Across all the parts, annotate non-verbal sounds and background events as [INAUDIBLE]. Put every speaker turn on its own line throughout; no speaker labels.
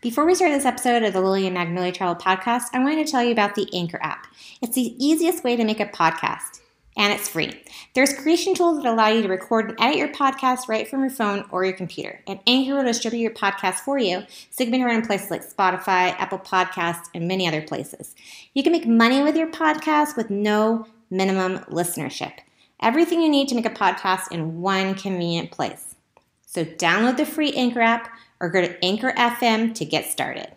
Before we start this episode of the Lily and Magnolia Travel Podcast, I wanted to tell you about the Anchor app. It's the easiest way to make a podcast, and it's free. There's creation tools that allow you to record and edit your podcast right from your phone or your computer, and Anchor will distribute your podcast for you, so you can be heard in places like Spotify, Apple Podcasts, and many other places. You can make money with your podcast with no minimum listenership. Everything you need to make a podcast in one convenient place. So download the free Anchor app or go to Anchor FM to get started.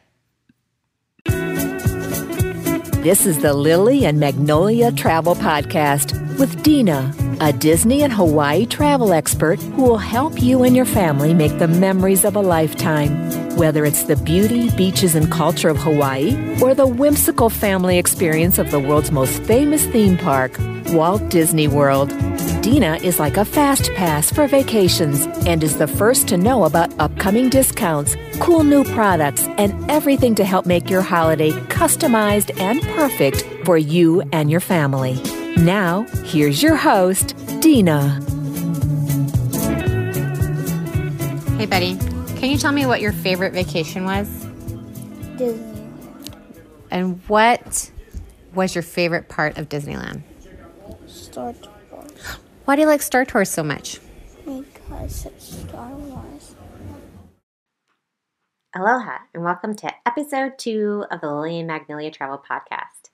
This is the Lily and Magnolia Travel Podcast with Dina, a Disney and Hawaii travel expert who will help you and your family make the memories of a lifetime. Whether it's the beauty, beaches, and culture of Hawaii or the whimsical family experience of the world's most famous theme park, Walt Disney World. Dina is like a fast pass for vacations and is the first to know about upcoming discounts, cool new products, and everything to help make your holiday customized and perfect for you and your family. Now, here's your host, Dina.
Hey, buddy, can you tell me what your favorite vacation was?
Disney.
And what was your favorite part of Disneyland?
Star Tours.
Why do you like Star Tours so much?
Because it's Star Wars.
Aloha, and welcome to episode two of the Lily and Magnolia Travel Podcast.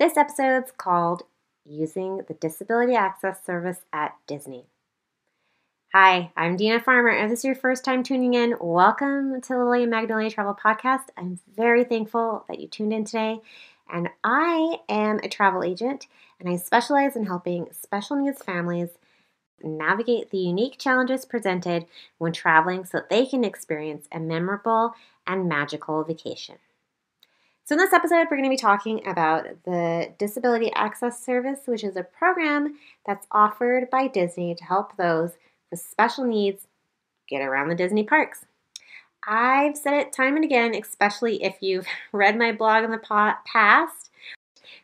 This episode's called Using the Disability Access Service at Disney. Hi, I'm Dina Farmer. If this is your first time tuning in, welcome to the Lily and Magnolia Travel Podcast. I'm very thankful that you tuned in today. And I am a travel agent, and I specialize in helping special needs families navigate the unique challenges presented when traveling so that they can experience a memorable and magical vacation. So, in this episode, we're going to be talking about the Disability Access Service, which is a program that's offered by Disney to help those with special needs get around the Disney parks. I've said it time and again, especially if you've [LAUGHS] read my blog in the past,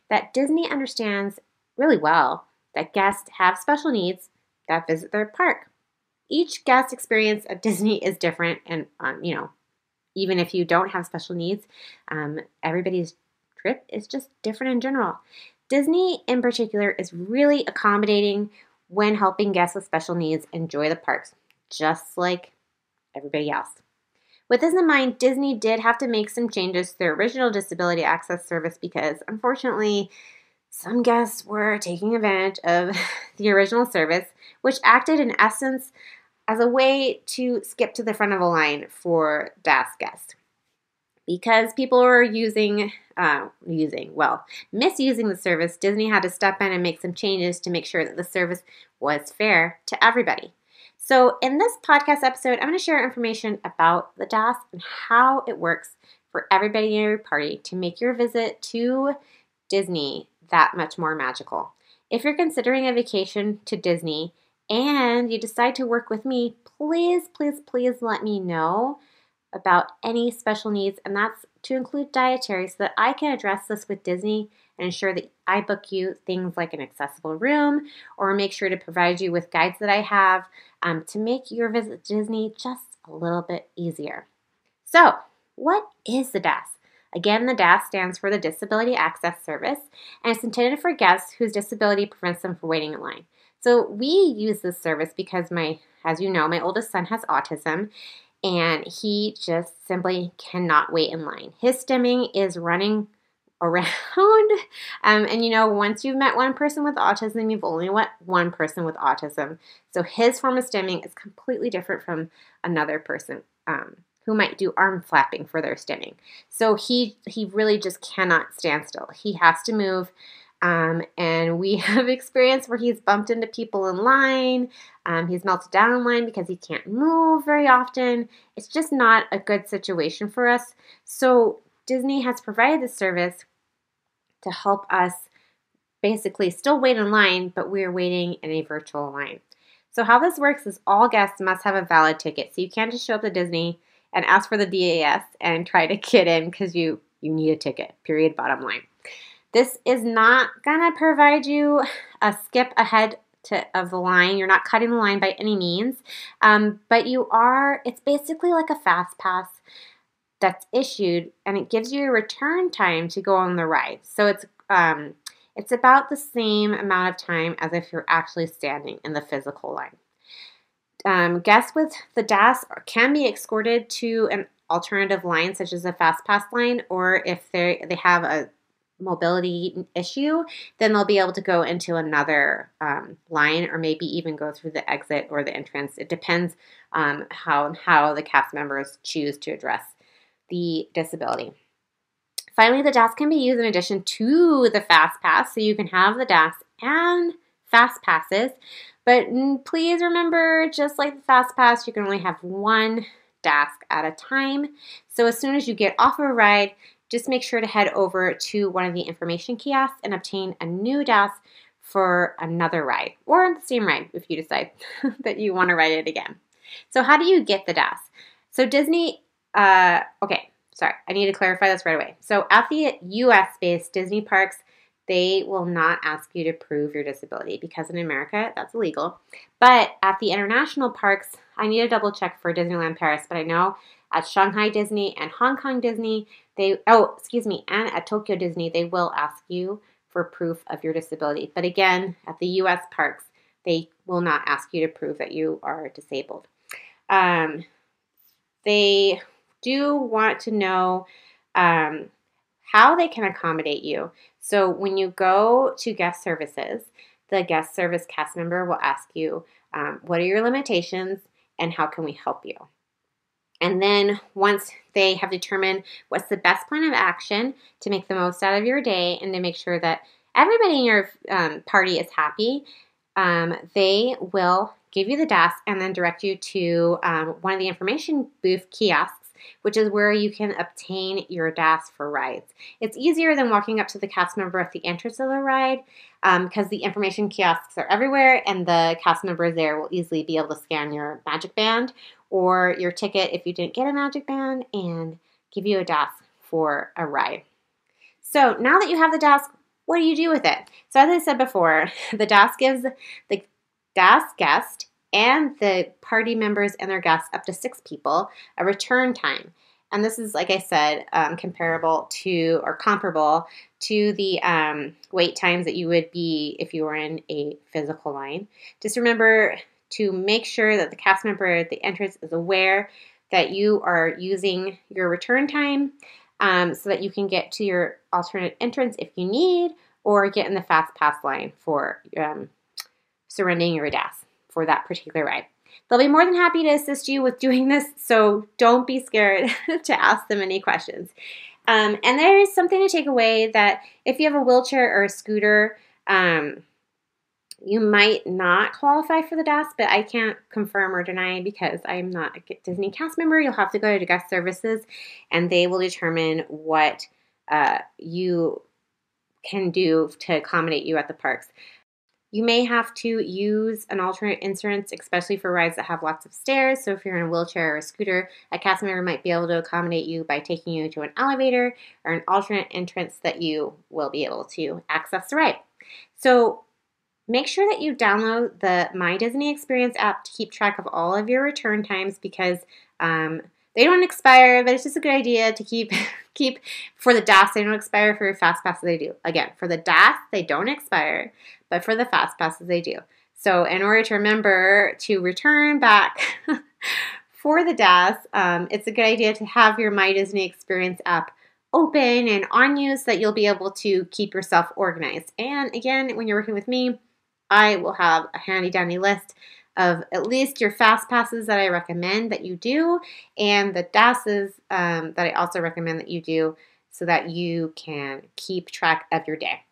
that Disney understands really well that guests have special needs that visit their park. Each guest experience at Disney is different, and um, you know, even if you don't have special needs, um, everybody's trip is just different in general. Disney, in particular, is really accommodating when helping guests with special needs enjoy the parks, just like everybody else. With this in mind, Disney did have to make some changes to their original disability access service because unfortunately, some guests were taking advantage of [LAUGHS] the original service, which acted in essence as a way to skip to the front of a line for DAS guests. Because people were using, uh, using, well, misusing the service, Disney had to step in and make some changes to make sure that the service was fair to everybody. So, in this podcast episode, I'm going to share information about the DAS and how it works for everybody in your party to make your visit to Disney that much more magical. If you're considering a vacation to Disney and you decide to work with me, please, please, please let me know about any special needs, and that's to include dietary so that I can address this with Disney ensure that I book you things like an accessible room or make sure to provide you with guides that I have um, to make your visit to Disney just a little bit easier. So, what is the DAS? Again, the DAS stands for the Disability Access Service, and it's intended for guests whose disability prevents them from waiting in line. So we use this service because my, as you know, my oldest son has autism, and he just simply cannot wait in line. His stimming is running around. [LAUGHS] Um, and you know, once you've met one person with autism, you've only met one person with autism. So his form of stimming is completely different from another person um, who might do arm flapping for their stimming. So he he really just cannot stand still. He has to move. Um, and we [LAUGHS] have experience where he's bumped into people in line. Um, he's melted down in line because he can't move very often. It's just not a good situation for us. So Disney has provided this service to help us basically still wait in line, but we're waiting in a virtual line. So, how this works is all guests must have a valid ticket. So, you can't just show up to Disney and ask for the DAS and try to get in because you, you need a ticket, period, bottom line. This is not going to provide you a skip ahead to, of the line. You're not cutting the line by any means, um, but you are, it's basically like a fast pass that's issued, and it gives you a return time to go on the ride. So it's um, it's about the same amount of time as if you're actually standing in the physical line. Um, guests with the DAS can be escorted to an alternative line, such as a fast pass line, or if they they have a mobility issue, then they'll be able to go into another um, line, or maybe even go through the exit or the entrance. It depends um, how how the cast members choose to address the disability. Finally, the DAS can be used in addition to the Fast Pass, so you can have the DAS and Fast Passes. But mm, please remember, just like the Fast Pass, you can only have one DAS at a time. So as soon as you get off a ride, just make sure to head over to one of the information kiosks and obtain a new DAS for another ride or the same ride if you decide [LAUGHS] that you want to ride it again. So, how do you get the DAS? So, Disney, uh, okay, sorry, I need to clarify this right away. So, at the US based Disney parks, they will not ask you to prove your disability because in America that's illegal. But at the international parks, I need to double check for Disneyland Paris, but I know at Shanghai Disney and Hong Kong Disney, they oh, excuse me, and at Tokyo Disney, they will ask you for proof of your disability. But again, at the US parks, they will not ask you to prove that you are disabled. Um, they do want to know um, how they can accommodate you. So when you go to guest services, the guest service cast member will ask you, um, What are your limitations and how can we help you? And then once they have determined what's the best plan of action to make the most out of your day and to make sure that everybody in your um, party is happy, um, they will give you the DAS and then direct you to um, one of the information booth kiosks which is where you can obtain your DAS for rides. It's easier than walking up to the cast member at the entrance of the ride because um, the information kiosks are everywhere and the cast members there will easily be able to scan your magic band or your ticket if you didn't get a magic band and give you a DAS for a ride. So now that you have the DAS, what do you do with it? So as I said before, [LAUGHS] the DAS gives the DAS guest and the party members and their guests, up to six people, a return time. And this is, like I said, um, comparable to or comparable to the um, wait times that you would be if you were in a physical line. Just remember to make sure that the cast member at the entrance is aware that you are using your return time um, so that you can get to your alternate entrance if you need or get in the fast pass line for um, surrendering your DAS for that particular ride. They'll be more than happy to assist you with doing this, so don't be scared [LAUGHS] to ask them any questions. Um, and there is something to take away that if you have a wheelchair or a scooter, um, you might not qualify for the DAS, but I can't confirm or deny because I'm not a Disney cast member. You'll have to go to guest services and they will determine what uh, you can do to accommodate you at the parks. You may have to use an alternate entrance, especially for rides that have lots of stairs. So if you're in a wheelchair or a scooter, a cast member might be able to accommodate you by taking you to an elevator or an alternate entrance that you will be able to access the ride. So make sure that you download the My Disney Experience app to keep track of all of your return times because um, they don't expire, but it's just a good idea to keep [LAUGHS] keep for the DAS. They don't expire for your fast passes. They do. Again, for the DAS, they don't expire, but for the fast passes, they do. So, in order to remember to return back [LAUGHS] for the DAS, um, it's a good idea to have your My Disney Experience app open and on you so that you'll be able to keep yourself organized. And again, when you're working with me, I will have a handy dandy list of at least your fast passes that I recommend that you do, and the DASs um, that I also recommend that you do so that you can keep track of your day.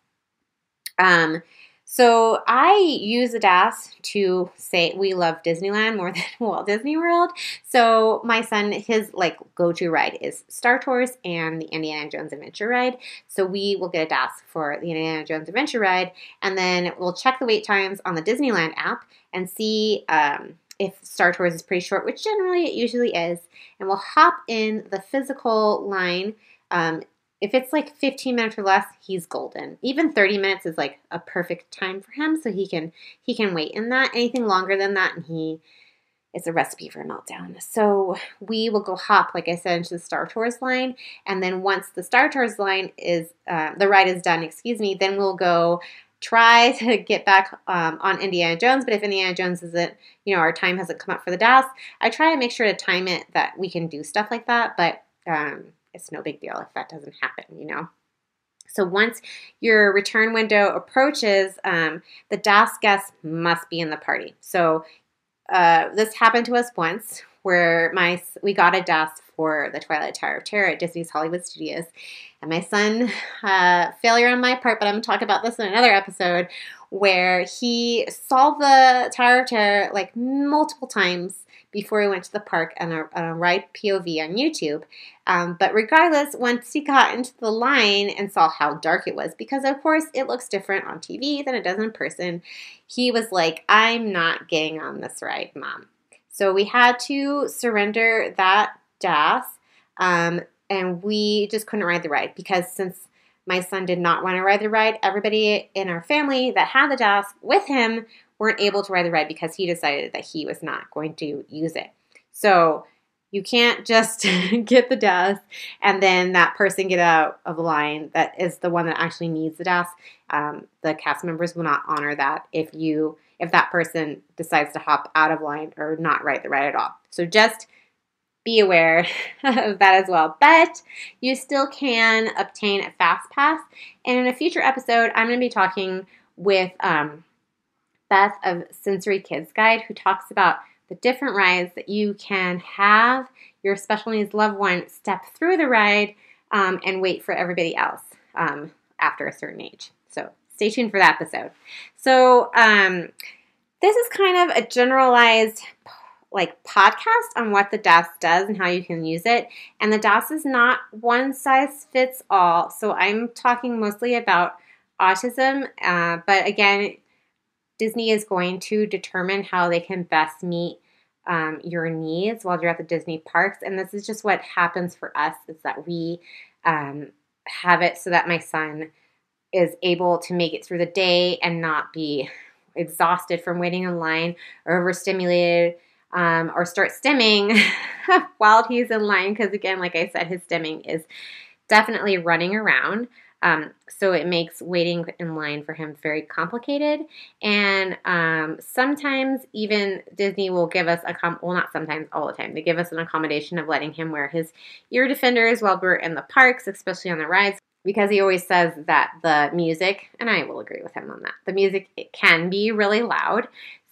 Um, so I use DAS to say we love Disneyland more [LAUGHS] than Walt Disney World. So my son, his like go-to ride is Star Tours and the Indiana Jones Adventure Ride. So we will get a DAS for the Indiana Jones Adventure Ride, and then we'll check the wait times on the Disneyland app and see um, if Star Tours is pretty short, which generally it usually is, and we'll hop in the physical line. Um, if it's like 15 minutes or less, he's golden. Even 30 minutes is like a perfect time for him, so he can he can wait in that. Anything longer than that, and he is a recipe for a meltdown. So we will go hop, like I said, into the Star Tours line, and then once the Star Tours line is uh, the ride is done, excuse me, then we'll go try [LAUGHS] to get back um, on Indiana Jones. But if Indiana Jones isn't, you know, our time hasn't come up for the DAS, I try to make sure to time it that we can do stuff like that. But um, it's no big deal if that doesn't happen, you know. So once your return window approaches, um, the DAS guest must be in the party. So uh, this happened to us once where my we got a DAS for the Twilight Tower of Terror at Disney's Hollywood Studios, and my son uh, failure on my part, but I'm gonna talk about this in another episode where he saw the Tower of Terror like multiple times before we went to the park on a, on a ride POV on YouTube. Um, but regardless, once he got into the line and saw how dark it was, because of course it looks different on TV than it does in person, he was like, I'm not getting on this ride, mom. So we had to surrender that DAS, um, and we just couldn't ride the ride because since my son did not want to ride the ride, everybody in our family that had the DAS with him weren't able to ride the ride because he decided that he was not going to use it. So you can't just [LAUGHS] get the DAS and then that person get out of the line that is the one that actually needs the DAS. Um, the cast members will not honor that if you if that person decides to hop out of line or not ride the ride at all. So just be aware [LAUGHS] of that as well. But you still can obtain a fast pass. And in a future episode, I'm going to be talking with um, Beth of Sensory Kids Guide, who talks about the different rides that you can have your special needs loved one step through the ride um, and wait for everybody else um, after a certain age. So stay tuned for that episode. So um, this is kind of a generalized like podcast on what the DAS does and how you can use it. And the DAS is not one size fits all. So I'm talking mostly about autism, uh, but again, Disney is going to determine how they can best meet um, your needs while you're at the Disney parks. And this is just what happens for us is that we um, have it so that my son is able to make it through the day and not be exhausted from waiting in line or overstimulated um, or start stimming [LAUGHS] while he's in line. Because, again, like I said, his stimming is definitely running around. Um, so it makes waiting in line for him very complicated. And um, sometimes even Disney will give us a com- well, not sometimes, all the time. They give us an accommodation of letting him wear his ear defenders while we're in the parks, especially on the rides. Because he always says that the music, and I will agree with him on that, the music it can be really loud.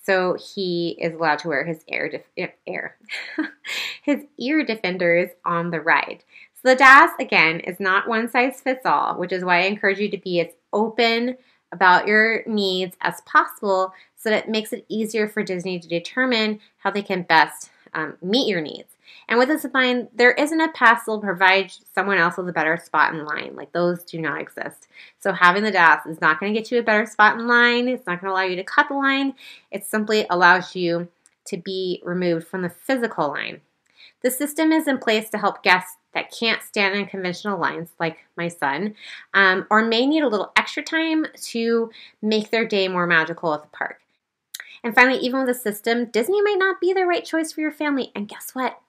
So he is allowed to wear his air, def- air [LAUGHS] his ear defenders on the ride. So the DAS, again, is not one size fits all, which is why I encourage you to be as open about your needs as possible so that it makes it easier for Disney to determine how they can best um, meet your needs. And with this in mind, there isn't a pass that will provide someone else with a better spot in line. Like those do not exist. So having the DAS is not going to get you a better spot in line. It's not going to allow you to cut the line. It simply allows you to be removed from the physical line. The system is in place to help guests that can't stand in conventional lines, like my son, um, or may need a little extra time to make their day more magical at the park. And finally, even with a system, Disney might not be the right choice for your family. And guess what?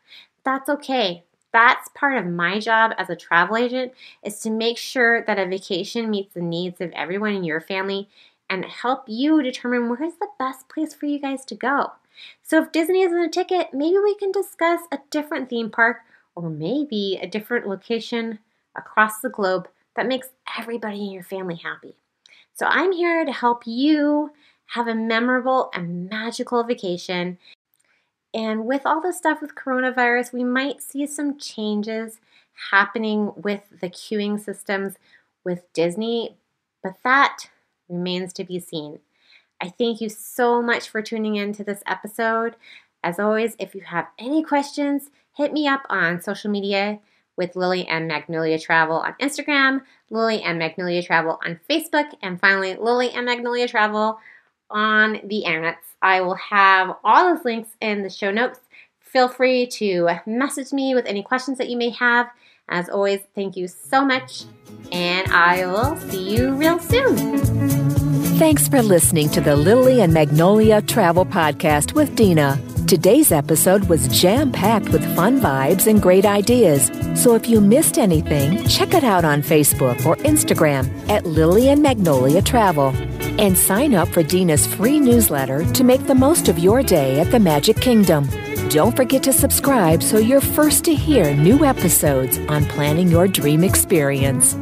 That's okay. That's part of my job as a travel agent is to make sure that a vacation meets the needs of everyone in your family and help you determine where is the best place for you guys to go. So if Disney isn't a ticket, maybe we can discuss a different theme park or maybe a different location across the globe that makes everybody in your family happy. So I'm here to help you have a memorable and magical vacation. And with all the stuff with coronavirus, we might see some changes happening with the queuing systems with Disney, but that remains to be seen. I thank you so much for tuning in to this episode. As always, if you have any questions, hit me up on social media with Lily and Magnolia Travel on Instagram, Lily and Magnolia Travel on Facebook, and finally, Lily and Magnolia Travel on the internets. I will have all those links in the show notes. Feel free to message me with any questions that you may have. As always, thank you so much, and I will see you real soon.
Thanks for listening to the Lily and Magnolia Travel Podcast with Dina. Today's episode was jam packed with fun vibes and great ideas. So if you missed anything, check it out on Facebook or Instagram at Lily and Magnolia Travel. And sign up for Dina's free newsletter to make the most of your day at the Magic Kingdom. Don't forget to subscribe so you're first to hear new episodes on planning your dream experience.